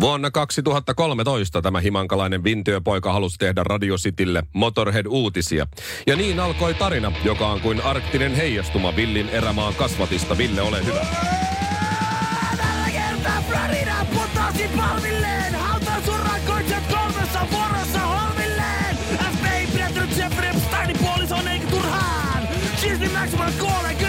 Vuonna 2013 tämä himankalainen vintyöpoika halusi tehdä Radio Citylle Motorhead-uutisia. Ja niin alkoi tarina, joka on kuin arktinen heijastuma Villin erämaan kasvatista. Ville, ole hyvä. Tällä kuolee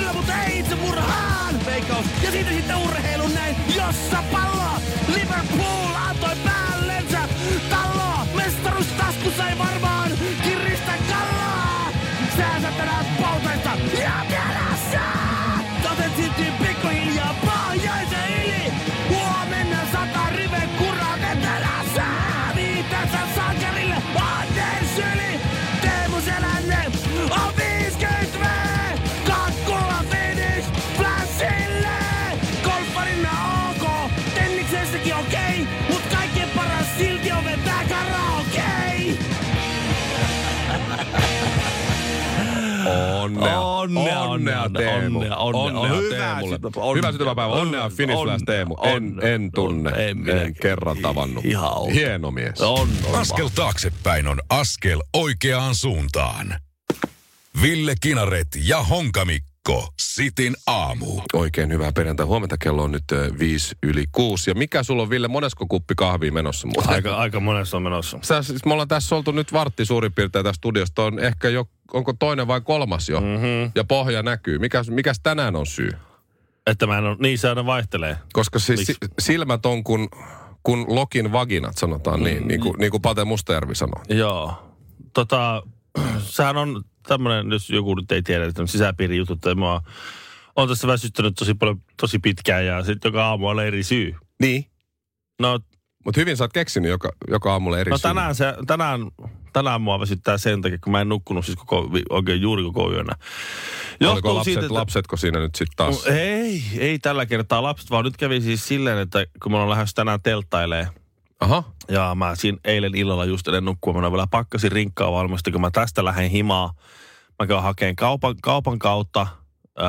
taskussa ei varmaan kiristä kalloa. Säänsä tänään pautaista ja Onnea, Onnea, onnea, Teemu. onnea, onnea. onnea Hyvää Teemulle. sitä- onnea. Hyvää syntymäpäivää. Onnea Finish Onnea. Flash Teemu. En, Onnea. en tunne. En En, kerran tavannut. Ihan outo. Hieno mies. On, on Askel taaksepäin on askel oikeaan suuntaan. Ville Kinaret ja Honkamikko. Sitin aamu. Oikein hyvää perjantai. Huomenta kello on nyt viisi yli kuusi. Ja mikä sulla on, Ville, monesko kuppi kahvia menossa muuten? Aika, aika monessa on menossa. Sä, siis me ollaan tässä oltu nyt vartti suurin piirtein tästä studiosta. On ehkä jo, onko toinen vai kolmas jo? Mm-hmm. Ja pohja näkyy. Mikäs, mikäs tänään on syy? Että mä en ole, niin se aina vaihtelee. Koska siis si, silmät on kun, kun lokin vaginat, sanotaan niin, niin kuin, niin kuin Pate Mustajärvi sanoo. Joo. Tota, sehän on tämmöinen, jos joku nyt ei tiedä, että sisäpiirijutut, että mä oon tässä väsyttänyt tosi paljon, tosi pitkään ja sitten joka aamu on eri syy. Niin. No, Mutta hyvin sä oot keksinyt joka, joka aamulla eri no syyn. tänään, se, tänään, tänään mua väsyttää sen takia, kun mä en nukkunut siis koko, oikein juuri koko yönä. Oliko lapset, että- lapsetko siinä nyt sitten taas? No, ei, ei tällä kertaa lapset, vaan nyt kävi siis silleen, että kun mä olen lähes tänään telttailee Aha. ja mä siinä eilen illalla just ennen nukkua, mä vielä pakkasin rinkkaa valmista, kun mä tästä lähden himaa. Mä käyn hakeen kaupan, kaupan kautta äh,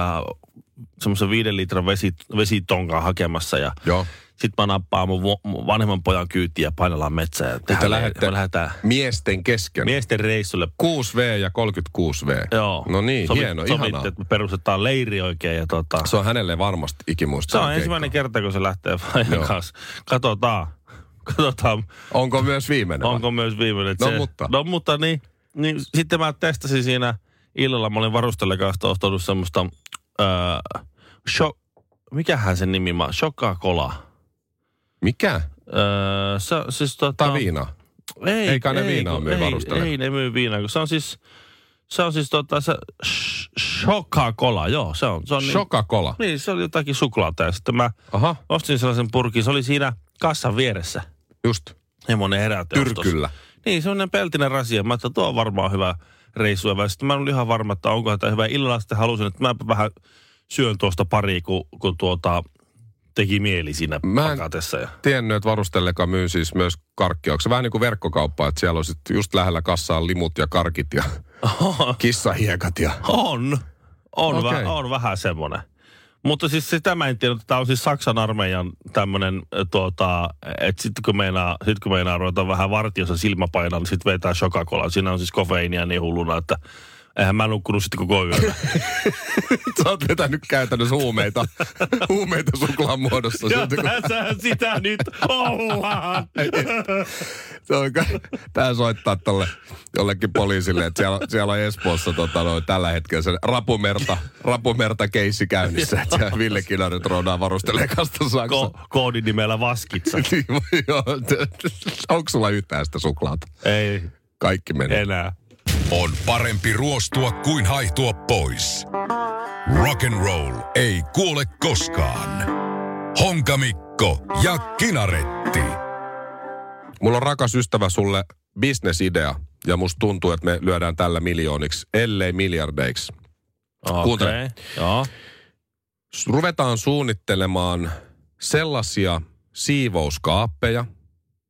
semmoisen viiden litran vesi, vesitonkan hakemassa ja Joo. sitten mä nappaan mun, vo- mun vanhemman pojan kyytiä ja painellaan metsään. Te lähdette lähdetään miesten kesken. miesten reissulle. 6V ja 36V. Joo. No niin, Sovit- hieno, sovittiin, ihanaa. että me perustetaan leiri oikein ja tota, Se on hänelle varmasti se ikimuista. on ensimmäinen kerta, kun se lähtee Joo. Fajan kanssa. Katsotaan. Katsotaan, Onko myös viimeinen? vai? onko myös viimeinen. No se, mutta. No mutta niin, niin. Sitten mä testasin siinä illalla, mä olin varustelle kanssa ostanut semmoista, äh, sho, mikähän sen nimi on, Coca-Cola. Mikä? Äh, se, siis tota, Tai viina? Ei, Ei kai ne viinaa kun- myy ei, varustelle. ei, ne myy viinaa, kun se on siis, se on siis tota, se Coca-Cola, joo, se on. Se on niin, Coca-Cola. niin, se oli jotakin suklaata ja sitten mä Aha, ostin sellaisen purkin, se oli siinä kassan vieressä. Just. Semmoinen heräteostos. Tyrkyllä. Niin, semmoinen peltinen rasia. Mä että tuo on varmaan hyvä reissu. Ja sitten mä en ollut ihan varma, että onko tämä hyvä. Illalla sitten halusin, että mä vähän syön tuosta pari, kun, kun tuota, teki mieli siinä Mä en- pakatessa. Ja... Tiennyt, että varustelleka myy siis myös karkkia. Onko se vähän niin kuin verkkokauppa, että siellä on sitten just lähellä kassaa limut ja karkit ja kissahiekat ja... On. On, okay. on vähän semmoinen. Mutta siis sitä mä en tiedä, että tämä on siis Saksan armeijan tämmöinen, tuota, että sitten kun meinaa, sit kun meinaa ruveta vähän vartiossa silmäpainaa, niin sitten vetää Coca-Cola. Siinä on siis kofeiinia niin hulluna, että eihän mä nukkunut sitten koko yön. Sä oot vetänyt käytännössä huumeita, huumeita suklaan muodossa. ja Siltä, kun- sitä nyt ollaan. Se on, tää soittaa tolle jollekin poliisille, että siellä, siellä on Espoossa tota, noin, tällä hetkellä se rapumerta, rapumerta keissi käynnissä. Että siellä Ville Kilarit roudaa varustelee kasta Saksa. Ko- koodinimellä Vaskitsa. Niin, joo. Onko sulla yhtään sitä suklaata? Ei Kaikki meni. enää. On parempi ruostua kuin haihtua pois. Rock and roll ei kuole koskaan. Honkamikko ja Kinaretti. Mulla on rakas ystävä sulle bisnesidea. Ja musta tuntuu, että me lyödään tällä miljooniksi, ellei miljardeiksi. Kuuntele. Okei, joo. S- Ruvetaan suunnittelemaan sellaisia siivouskaappeja,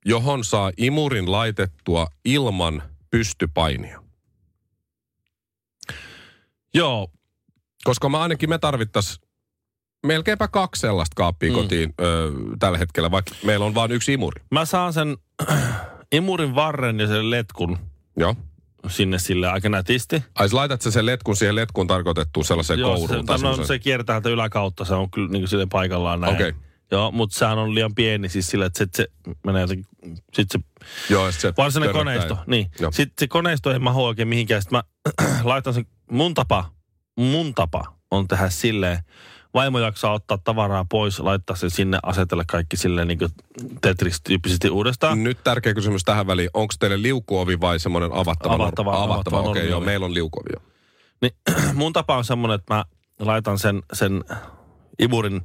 johon saa imurin laitettua ilman pystypainia. Joo, Koska mä ainakin me tarvittais melkeinpä kaksi sellaista kaappia mm. kotiin ö, tällä hetkellä, vaikka meillä on vain yksi imuri. mä saan sen imurin varren ja sen letkun Joo. sinne sille aika nätisti. Ai sä laitat sen letkun siihen letkuun tarkoitettuun sellaiseen Joo, kouruun se, tai no, se kiertää täältä yläkautta, se on kyllä niin sille paikallaan näin. Okei. Joo, mutta sehän on liian pieni siis sillä, että se, se menee jotenkin, sit se Joo, sit se varsinainen koneisto, niin. Joo. Sitten se koneisto ei mahu oikein mihinkään. Sitten mä laitan sen, mun tapa, mun tapa on tehdä silleen, vaimo jaksaa ottaa tavaraa pois, laittaa sen sinne, asetella kaikki silleen niin Tetris-tyyppisesti uudestaan. Nyt tärkeä kysymys tähän väliin. Onko teille liukuovi vai semmoinen avattava? Avattava, avattava. avattava Okei, okay, joo, meillä on liukuovi. Niin mun tapa on semmoinen, että mä laitan sen, sen iburin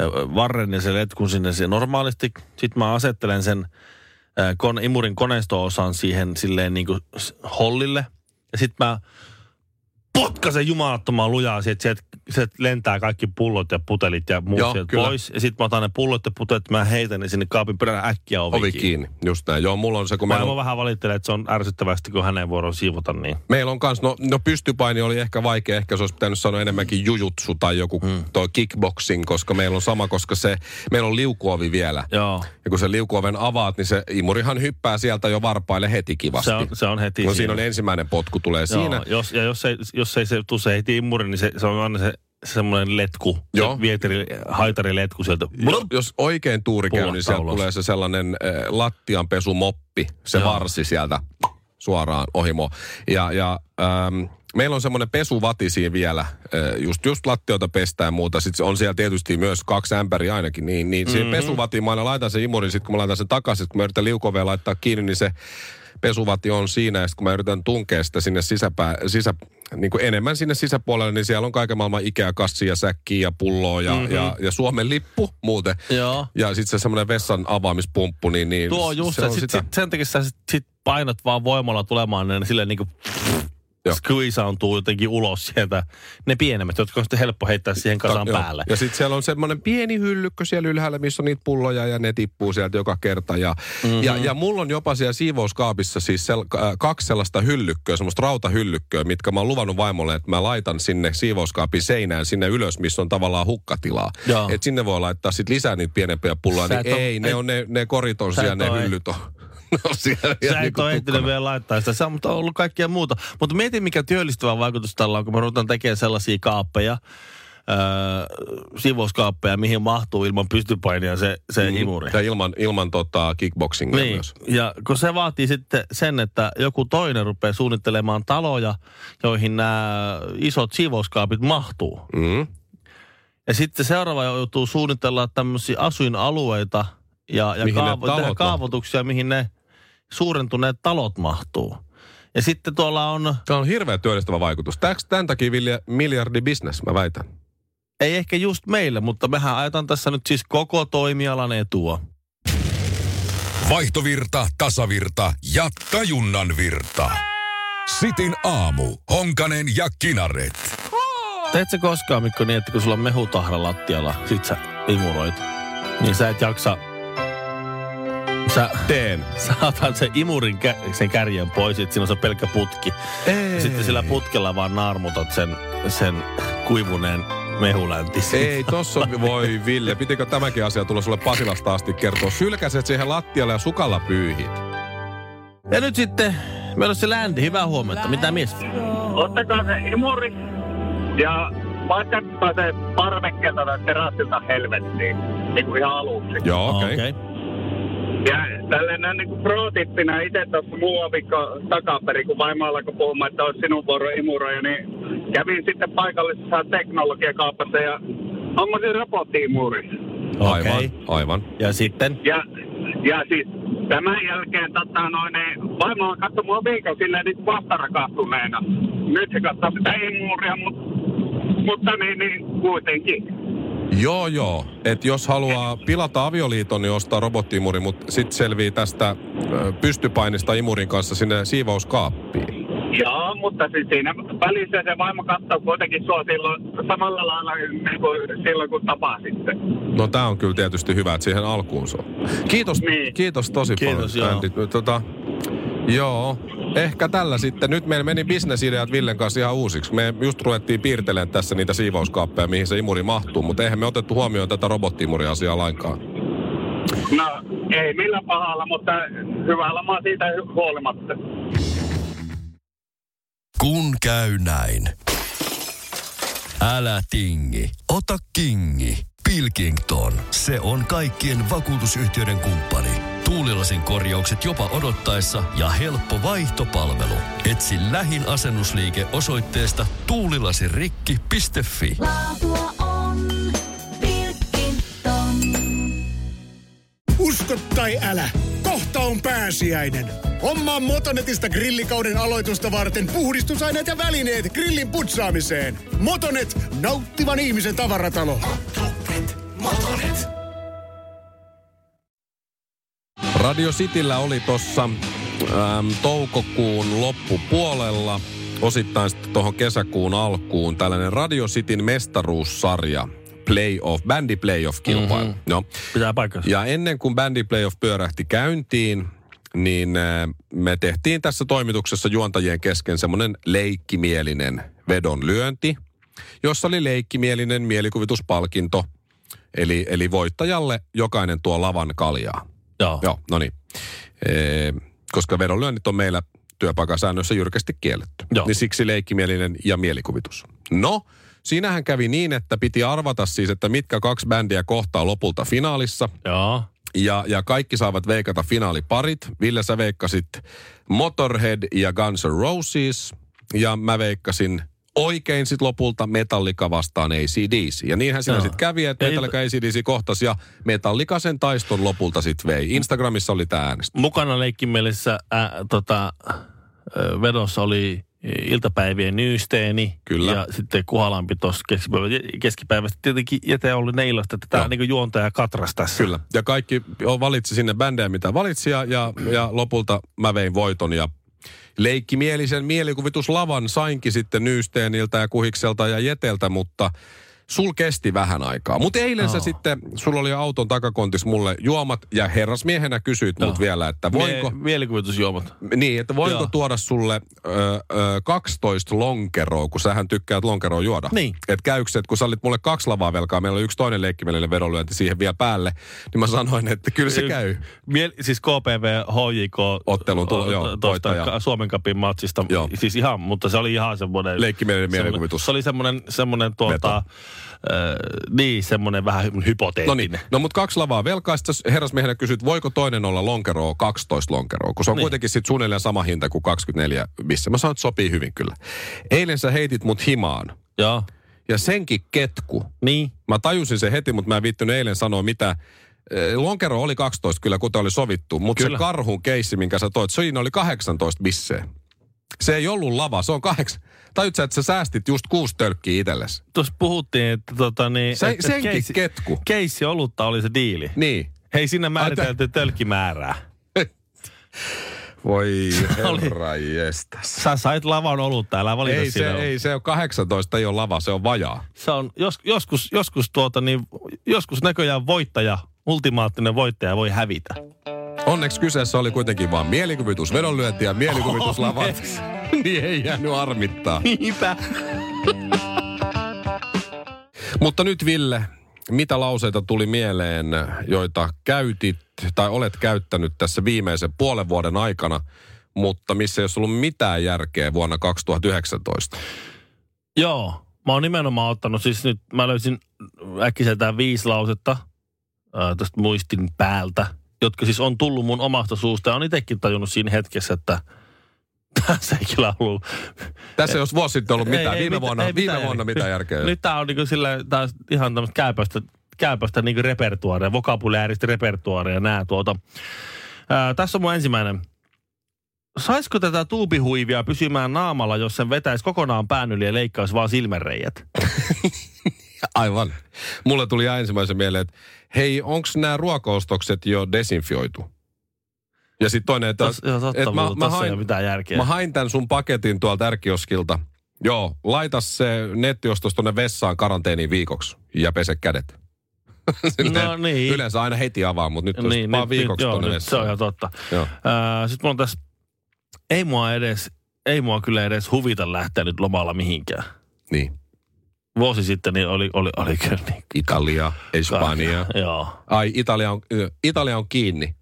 ö, varren ja sen letkun sinne siihen normaalisti. Sitten mä asettelen sen kon, imurin koneisto-osan siihen silleen niin kuin hollille. Ja sitten mä potkasen jumalattoman lujaa sieltä, sieltä, sieltä lentää kaikki pullot ja putelit ja muut Joo, sieltä kyllä. pois. Ja sitten mä otan ne pullot ja putelit, mä heitän ne sinne kaapin perään äkkiä ovi, Ovi kiinni, just näin. Joo, mulla on se, kun meillä Vaimo on, vähän valittelee, että se on ärsyttävästi, kun hänen vuoron siivota niin. meillä on kans, no, no pystypaini oli ehkä vaikea, ehkä se olisi pitänyt sanoa enemmänkin jujutsu tai joku hmm. toi kickboxing, koska meillä on sama, koska se, meillä on liukuovi vielä. Joo. Ja kun se liukuoven avaat, niin se imurihan hyppää sieltä jo varpaille heti kivasti. Se on, se on heti no siinä on ensimmäinen potku tulee Joo, siinä. Jos, ja jos ei, jos ei se tule se heti immuri, niin se, se on aina se semmoinen letku. Joo. Se vieteri, haitariletku sieltä. Jo, jos oikein tuuri käy, niin sieltä ulos. tulee se sellainen äh, lattianpesumoppi, se Joo. varsi sieltä suoraan ohimo. Ja, ja ähm, meillä on semmoinen pesuvati siinä vielä, äh, just, just lattioita pestää ja muuta. Sitten on siellä tietysti myös kaksi ämpäriä ainakin. Niin, niin siihen Mhm. pesuvatiin mä aina laitan sen imurin, sitten kun mä laitan sen takaisin, kun mä yritän liukoveen laittaa kiinni, niin se pesuvati on siinä. Ja sitten kun mä yritän tunkea sitä sinne sisäpää, sisä, niin kuin enemmän sinne sisäpuolelle, niin siellä on kaiken maailman Ikea-kassia, säkkiä ja pulloa ja, mm-hmm. ja, ja Suomen lippu muuten. Joo. Ja sitten se semmoinen vessan avaamispumppu, niin, niin Tuo on just se se. on Sit, sitä. sit, sen takia sä sit, sit painat vaan voimalla tulemaan, niin ne silleen niinku Joo. squeezaantuu jotenkin ulos sieltä. Ne pienemmät, jotka on sitten helppo heittää siihen kasaan Joo. päälle. Ja sitten siellä on semmoinen pieni hyllykkö siellä ylhäällä, missä on niitä pulloja ja ne tippuu sieltä joka kerta. Ja, mm-hmm. ja, ja mulla on jopa siellä siivouskaapissa siis sel, äh, kaksi sellaista hyllykköä, semmoista rautahyllykköä, mitkä mä oon luvannut vaimolle, että mä laitan sinne siivouskaapin seinään sinne ylös, missä on tavallaan hukkatilaa. Joo. Että sinne voi laittaa sitten lisää niitä pienempiä pulloja, Sä niin et ei, ne et- on ne, ne korit on siellä, et ne hyllyt on. siellä Sä et niinku ole ehtinyt vielä laittaa sitä. Se on mutta on ollut kaikkea muuta. Mutta mietin, mikä työllistävä vaikutus tällä on, kun me ruvetaan tekemään sellaisia kaappeja, öö, siivouskaappeja, mihin mahtuu ilman pystypainia se, se mm. imuri. Ja ilman, ilman tota kickboxingia Niin, myös. ja kun se vaatii sitten sen, että joku toinen rupeaa suunnittelemaan taloja, joihin nämä isot siivouskaapit mahtuu. Mm. Ja sitten seuraava joutuu suunnitella tämmöisiä asuinalueita ja, ja Mihin kaavo- tehdä mahtuu. kaavoituksia, mihin ne suurentuneet talot mahtuu. Ja sitten tuolla on, Se on hirveän työllistävä vaikutus. Tämän takia vilja- miljardi business, mä väitän. ei ehkä just meille, mutta mehän ajetaan tässä nyt siis koko toimialan etua. Vaihtovirta, tasavirta ja tajunnan virta. Sitin aamu. Honkanen ja Kinaret. Teet sä koskaan, Mikko, niin, että kun sulla on mehutahra lattialla, sit sä imuroit, niin sä et jaksa... Sä, Teen. sä otat sen imurin kä- sen kärjen pois, että siinä on se pelkkä putki. Ei. Ja sitten sillä putkella vaan naarmutat sen, sen kuivuneen mehulänti. Ei, tossa on, voi Ville, pitikö tämäkin asia tulla sulle Pasilasta asti kertoa? Sylkäset siihen lattialle ja sukalla pyyhit. Ja nyt sitten meillä on se ländi. Hyvää huomenta. Mitä mies? Ottakaa se imuri ja paikatkaa se parvekkeelta tai terassilta helvettiin. Niin kuin ihan aluksi. Joo, okei. Okay. Okei. Ja tällainen niin kuin pro-tippinä itse tuossa muutama viikko takaperin, kun vaimo alkoi puhumaan, että olisi sinun vuoro imuroja, niin kävin sitten paikallisessa teknologiakaupassa ja hommasin robotti-imuri. Aivan, Okei. aivan. Ja sitten? Ja, ja siis tämän jälkeen tota, noin, niin, vaimo katsoi mua viikon silleen niin vastarakahtuneena. Nyt se katsoo sitä imuria, mutta, mutta niin, niin kuitenkin. Joo, joo. Että jos haluaa pilata avioliiton, niin ostaa robottiimuri, mutta sitten selvii tästä pystypainista imurin kanssa sinne siivouskaappiin. Joo, mutta siis siinä välissä se vaimo katsoo kuitenkin sua silloin samalla lailla niin kuin silloin, kun tapasitte. No tää on kyllä tietysti hyvä, että siihen alkuun se on. Kiitos, Niin. kiitos tosi Kiitos, paljon, joo. Andy. Tota, joo, ehkä tällä sitten. Nyt meillä meni bisnesideat Villen kanssa ihan uusiksi. Me just ruvettiin piirtelemään tässä niitä siivouskaappeja, mihin se imuri mahtuu, mutta eihän me otettu huomioon tätä robottiimuri-asiaa lainkaan. No, ei millään pahalla, mutta hyvällä oon siitä huolimatta. Kun käy näin. Älä tingi, ota kingi. Pilkington, se on kaikkien vakuutusyhtiöiden kumppani. Tuulilasin korjaukset jopa odottaessa ja helppo vaihtopalvelu. Etsi lähin asennusliike osoitteesta tuulilasirikki.fi. Laatua on Pilkington. Usko tai älä, kohta on pääsiäinen. Hommaa Motonetista grillikauden aloitusta varten puhdistusaineet ja välineet grillin putsaamiseen. Motonet, nauttivan ihmisen tavaratalo. Motonet. Radio Cityllä oli tuossa toukokuun loppupuolella, osittain sitten tuohon kesäkuun alkuun, tällainen Radio Cityn mestaruussarja, playoff, bändi playoff-kilpailu. Mm-hmm. No. Pitää paikkansa. Ja ennen kuin bändi playoff pyörähti käyntiin, niin me tehtiin tässä toimituksessa juontajien kesken semmoinen leikkimielinen vedonlyönti, jossa oli leikkimielinen mielikuvituspalkinto. Eli, eli voittajalle jokainen tuo lavan kaljaa. Joo. Joo, no niin. Ee, koska vedonlyönnit on meillä työpaikan säännöissä jyrkästi kielletty. Joo. Niin siksi leikkimielinen ja mielikuvitus. No, siinähän kävi niin, että piti arvata siis, että mitkä kaksi bändiä kohtaa lopulta finaalissa. Joo. Ja, ja kaikki saavat veikata finaaliparit. Ville, sä veikkasit Motorhead ja Guns N' Roses. Ja mä veikkasin oikein sit lopulta Metallica vastaan ACDC. Ja niinhän siinä Joo. sitten kävi, että Metallica ja ACDC kohtas ja Metallica sen taiston lopulta sitten vei. Instagramissa oli tämä äänestys. Mukana leikkimielessä äh, tota, äh, vedossa oli iltapäivien nyysteeni. Kyllä. Ja sitten Kuhalampi tuossa keskipäivä, keskipäivästä. Tietenkin Jete oli ne illasta, että tämä niin juontaja katras tässä. Kyllä. Ja kaikki valitsi sinne bändejä, mitä valitsi ja, ja, ja lopulta mä vein voiton ja leikkimielisen mielikuvituslavan sainkin sitten Nyysteeniltä ja Kuhikselta ja Jeteltä, mutta sul kesti vähän aikaa. Mutta eilen sä Joo. sitten, sulla oli auton takakontis mulle juomat ja herrasmiehenä kysyit mut Joo. vielä, että voinko... Mie- mielikuvitusjuomat. Niin, että voinko Joo. tuoda sulle ö, ö, 12 lonkeroa, kun sähän tykkäät lonkeroa juoda. Niin. Että käykö, että kun sä olit mulle kaksi lavaa velkaa, meillä oli yksi toinen leikkimielinen vedonlyönti siihen vielä päälle, niin mä sanoin, että kyllä se käy. Miel, siis KPV, HJK. Ottelun tulo- joo, voittaja. ka- Suomen kapin matsista. Joo. Siis ihan, mutta se oli ihan semmoinen... Leikkimielinen mielikuvitus. Se oli semmoinen, semmoinen tuota... Veto. Äh, niin, semmoinen vähän No hypoteettinen. niin, no mutta kaksi lavaa velkaa. Sitten sä herrasmiehenä kysyt, voiko toinen olla lonkeroa 12 lonkeroa, kun se on Niin. kuitenkin sitten suunnilleen sama hinta kuin 24 missä. Mä sanoin, että sopii hyvin kyllä. Eilen sä heitit mut himaan. Joo. Ja senkin ketku, Niin. Mä tajusin se heti, mutta mä en viittynyt eilen sanoa mitä. Lonkero oli 12 kyllä, kuten oli sovittu, mutta se Kyllä. karhun keissi, minkä sä toit, siinä oli 18 bisseä. Se ei ollut lava, se on kahdeksan. Tajut sä, että sä säästit just kuusi tölkkiä itsellesi. Tuossa puhuttiin, että tota niin... Se, että senkin keissi, ketku. keissi olutta oli se diili. Niin. Hei, sinne määritelty tölkkimäärää. Voi herra jestas. Sä sait lavan olutta, älä valita Ei se, ei se on 18, ei ole lava, se on vajaa. Se on jos, joskus, joskus, tuota, niin, joskus näköjään voittaja, ultimaattinen voittaja voi hävitä. Onneksi kyseessä oli kuitenkin vaan mielikuvitus, vedonlyönti ja mielikuvituslavat. niin ei jäänyt armittaa. Niinpä. Mutta nyt Ville, mitä lauseita tuli mieleen, joita käytit tai olet käyttänyt tässä viimeisen puolen vuoden aikana, mutta missä ei olisi ollut mitään järkeä vuonna 2019? Joo, mä oon nimenomaan ottanut, siis nyt mä löysin äkkiseltään viisi lausetta ää, tästä muistin päältä, jotka siis on tullut mun omasta suusta ja on itsekin tajunnut siinä hetkessä, että tässä ei kyllä ollut Tässä ei olisi vuosi sitten ollut Ei, mitään. ei viime mitään- vuonna, ei viime mitään vuonna järkeä. mitään järkeä. Nyt tää on niinku sillä, tää on ihan tämmöistä käypäistä, käypäistä niinku repertuaaria, vokabulääristä repertuaaria nää tuota. Ää, tässä on mun ensimmäinen. Saisiko tätä tuubihuivia pysymään naamalla, jos sen vetäisi kokonaan pään yli ja leikkaisi vaan silmänreijät? Aivan. Mulle tuli ensimmäisen mieleen, että hei, onko nämä ruokaostokset jo desinfioitu? Ja sitten toinen, että, Tos, joo, totta, että mä, mä, hain, mitään järkeä. mä hain tämän sun paketin tuolta ärkioskilta. Joo, laita se nettiostos tonne vessaan karanteeniin viikoksi ja pese kädet. Silleen, No niin. Yleensä aina heti avaa, mutta nyt niin, vaan nyt, viikoksi nyt, joo, tonne nyt, se on vessaan. ihan totta. Joo. Äh, Sitten mulla on tässä, ei mua edes, ei mua kyllä edes huvita lähteä nyt lomalla mihinkään. Niin. Vuosi sitten niin oli, oli, oli kyllä niin. Italia, Espanja. Joo. Ai, Italia on, Italia on kiinni.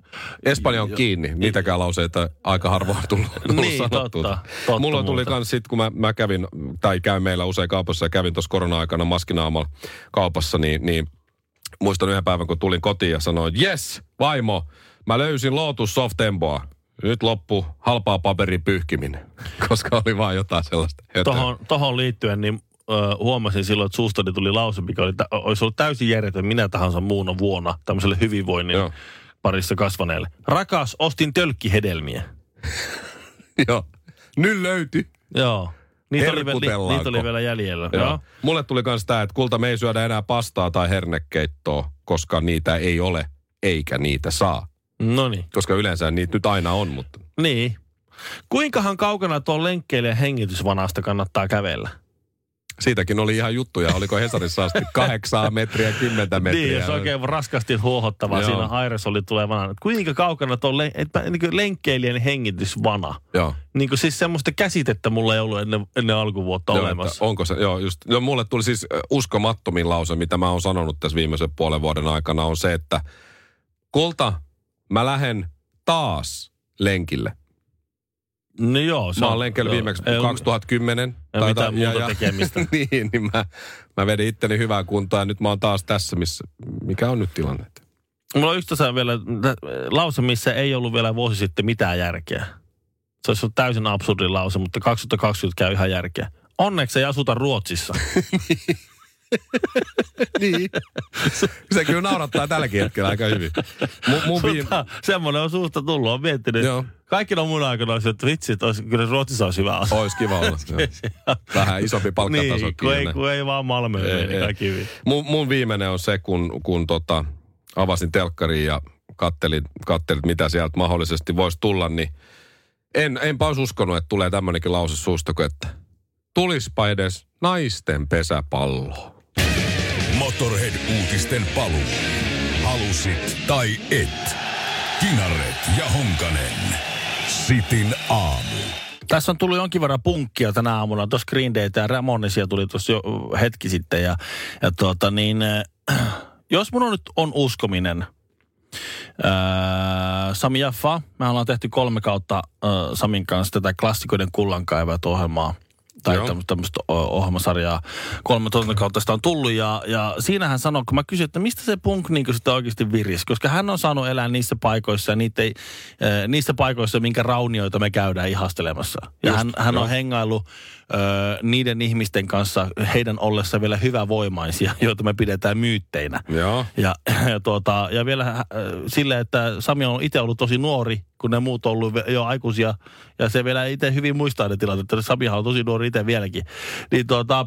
Espanja on kiinni. Niitäkään lauseita aika harvoin on tullut, tullut Niin, sanottua. totta, totta Mulla tuli muuta. kans sit, kun mä, mä kävin, tai käyn meillä usein kaupassa ja kävin tuossa korona-aikana maskinaamalla kaupassa, niin, niin muistan yhden päivän, kun tulin kotiin ja sanoin, yes, vaimo, mä löysin Lotus Softemboa. Nyt loppu halpaa paperin pyyhkiminen, koska oli vaan jotain sellaista. höttöä. Tohon, tohon liittyen, niin ö, huomasin silloin, että suustani tuli lause, mikä oli, olisi ollut täysin järjetön minä tahansa muuna vuonna tämmöiselle hyvinvoinnin Joo. parissa kasvaneelle. Rakas, ostin tölkkihedelmiä. Joo. Nyt löytyi. Joo. Niitä oli, vielä, niitä oli vielä jäljellä. Joo. Joo. Mulle tuli myös tämä, että kulta me ei syödä enää pastaa tai hernekeittoa, koska niitä ei ole, eikä niitä saa. No niin. Koska yleensä niitä nyt aina on, mutta Niin. Kuinkahan kaukana tuon lenkkeilijän hengitysvanasta kannattaa kävellä? Siitäkin oli ihan juttuja. Oliko Hesarissa asti kahdeksaa metriä, kymmentä metriä? Niin, jos oikein raskasti huohottava Joo. siinä aerosoli tulee vanana. Kuinka kaukana len, etpä, niin kuin lenkkeilijän hengitysvana? Joo. Niin kuin siis semmoista käsitettä mulla ei ollut ennen, ennen alkuvuotta Joo, olemassa. että onko se, joo, just, no mulle tuli siis uskomattomin lause, mitä mä oon sanonut tässä viimeisen puolen vuoden aikana, on se, että kulta, mä lähden taas lenkille. No joo, se Mä on- oon lenkeillyt viimeksi ei ole- 2010. ei ole mitään muuta tekemistä. niin, niin mä, mä vedin itteni hyvää kuntoa ja nyt mä oon taas tässä, missä, mikä on nyt tilanne. Mulla on yksi tässä vielä tä- lause, missä ei ollut vielä vuosi sitten mitään järkeä. Se olisi ollut täysin absurdi lause, mutta 2020 käy ihan järkeä. Onneksi ei asuta Ruotsissa. niin. se kyllä naurattaa tälläkin hetkellä aika hyvin. Mun, mun viime, Mutta semmoinen on suusta tullut, on miettinyt. Joo. Kaikilla mun aikana olisi, että vitsi, että olisi, kyllä Ruotsissa olisi hyvä asua. Ois kiva olla. Vähän isompi palkkataso. niin, kun ei, kun ei vaan Malmö, Ei, niin kaikki hyvin. Mun, mun viimeinen on se, kun, kun tota, avasin telkkariin ja kattelin, kattelin, mitä sieltä mahdollisesti voisi tulla, niin en, enpä olisi uskonut, että tulee tämmöinenkin lause suusta, että tulispa edes naisten pesäpallo. Motorhead-uutisten paluu. Halusit tai et. Kinaret ja Honkanen. Sitin aamu. Tässä on tullut jonkin verran punkkia tänä aamuna. Tuossa Green Dayta ja Ramonesia tuli tuossa jo hetki sitten. Ja, ja tuota niin, jos mun on nyt on uskominen, Sami Jaffa, me ollaan tehty kolme kautta äh, Samin kanssa tätä klassikoiden kullankaivat ohjelmaa tai tämmöistä, ohjelmasarjaa. Kolme kautta sitä on tullut ja, ja siinä hän sanoi, kun mä kysyin, että mistä se punk niin sitten oikeasti virisi, koska hän on saanut elää niissä paikoissa ja niitä ei, niissä paikoissa, minkä raunioita me käydään ihastelemassa. Ja Just, hän, hän on joo. Äh, niiden ihmisten kanssa heidän ollessa vielä hyvävoimaisia, joita me pidetään myytteinä. Joo. Ja, ja, tuota, ja vielä äh, sille, että Sami on itse ollut tosi nuori, kun ne muut on ollut jo aikuisia. Ja se vielä itse hyvin muistaa ne tilanteet, että Samihan on tosi nuori itse vieläkin. Niin tuota,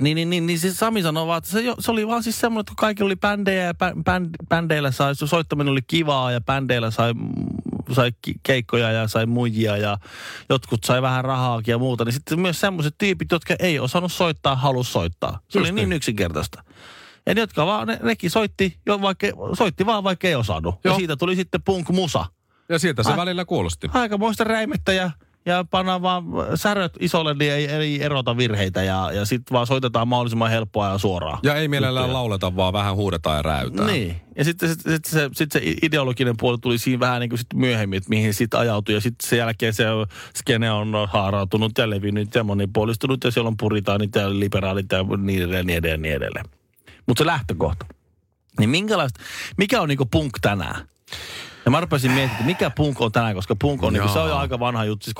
niin, niin, niin, niin siis Sami sanoi vaan, että se, se oli vaan siis semmoinen, että kun kaikilla oli bändejä ja bä- bänd, bändeillä sai, soittaminen oli kivaa ja bändeillä sai, sai keikkoja ja sai muijia ja jotkut sai vähän rahaakin ja muuta. Niin sitten myös semmoiset tyypit, jotka ei osannut soittaa, halus soittaa. Se Just oli niin niin. yksinkertaista. Ja ne, jotka vaan, ne, nekin soitti, jo vaikka, soitti vaan vaikka ei osannut. Ja Joo. siitä tuli sitten punk-musa. Ja siltä se Ai. välillä kuulosti. Aikamoista räimettä ja, ja pannaan vaan säröt isolle, niin ei, ei erota virheitä. Ja, ja sitten vaan soitetaan mahdollisimman helppoa ja suoraan. Ja ei mielellään Juttuja. lauleta, vaan vähän huudetaan ja räytään. Niin. Ja sitten sit, sit se, sit se ideologinen puoli tuli siinä vähän niin kuin sit myöhemmin, että mihin sitten ajautui. Ja sitten sen jälkeen se skene on haarautunut ja levinnyt ja monipuolistunut. Ja siellä on puritaanit ja liberaalit ja niin edelleen, niin edelleen, niin edelleen. Mutta se lähtökohta. Niin minkälaista, mikä on niinku punk tänään? Ja mä rupesin miettimään, mikä punk on tänään, koska punk on, niinku, se on jo aika vanha juttu, siis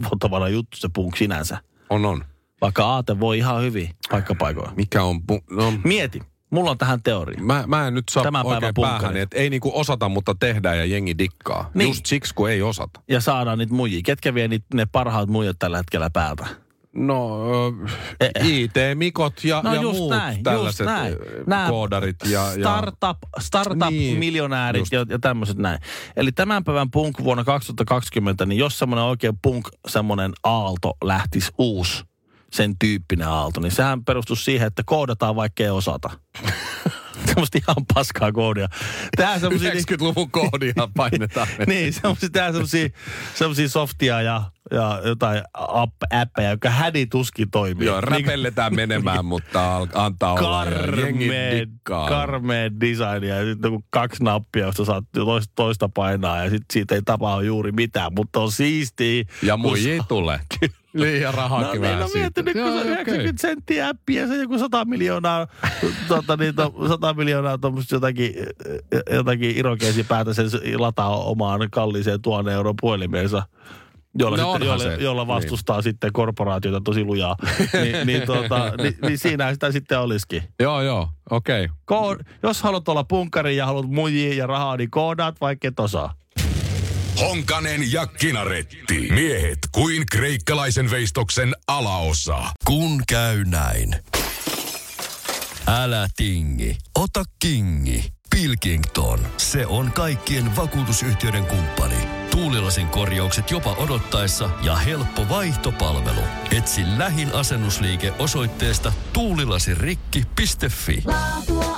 30-40 vuotta vanha juttu se punk sinänsä. On, on. Vaikka aate voi ihan hyvin paikkapaikoilla. Mikä on... pu- No, Mieti, mulla on tähän teoria. Mä, mä en nyt saa Tämän oikein päähän, että ei niinku osata, mutta tehdään ja jengi dikkaa. Niin. Niin. Just siksi, kun ei osata. Ja saadaan niitä muijia. Ketkä vie niitä, ne parhaat muijat tällä hetkellä päältä? No, Eh, ö, IT-mikot ja, No ja just muut näin, just tällaiset näin. ö, Nämä koodarit ja... Startup, Niin, startup-miljonäärit just. ja, ja tämmöiset näin. Eli tämän päivän punk vuonna 2020, niin jos semmoinen oikein punk, semmoinen aalto lähtisi uusi, sen tyyppinen aalto, niin sehän perustuu siihen, että koodataan vaikka ei osata. Semmoista ihan paskaa koodia. Tää ja semmosia... 90-luvun koodia painetaan. niin, semmosia, tää semmosia, semmosia softia ja, ja jotain app, appeja, jotka hädi tuskin toimii. Joo, Niin- räpelletään menemään, mutta al- antaa olla. dikkaa. karmea design ja sitten kun kaksi nappia, josta saat toista, toista painaa ja sitten siitä ei tapahdu juuri mitään, mutta on siistiä. Ja muijia ei tule. Niin, ja No niin, no nyt, kun se on okei. 90 senttiä äppiä, se joku 100 miljoonaa, tota, niin, to, 100 miljoonaa tuommoista jotakin, jotakin irokeesipäätä sen lataa omaan kalliiseen tuhannen euron puhelimeensa. Jolla, No sitten, jolla, se. jolla vastustaa niin. sitten korporaatiota tosi lujaa. niin, niin, tuota, niin, niin siinä sitä sitten olisikin. Joo, joo, okei. Okay. Kood, jos haluat olla punkari ja haluat mujia ja rahaa, niin koodaat vaikka et osaa. Honkanen ja Kinaretti. Miehet kuin kreikkalaisen veistoksen alaosa. Kun käy näin. Älä tingi, ota kingi. Pilkington, se on kaikkien vakuutusyhtiöiden kumppani. Tuulilasin korjaukset jopa odottaessa ja helppo vaihtopalvelu. Etsi lähin asennusliike osoitteesta tuulilasirikki.fi. Laatua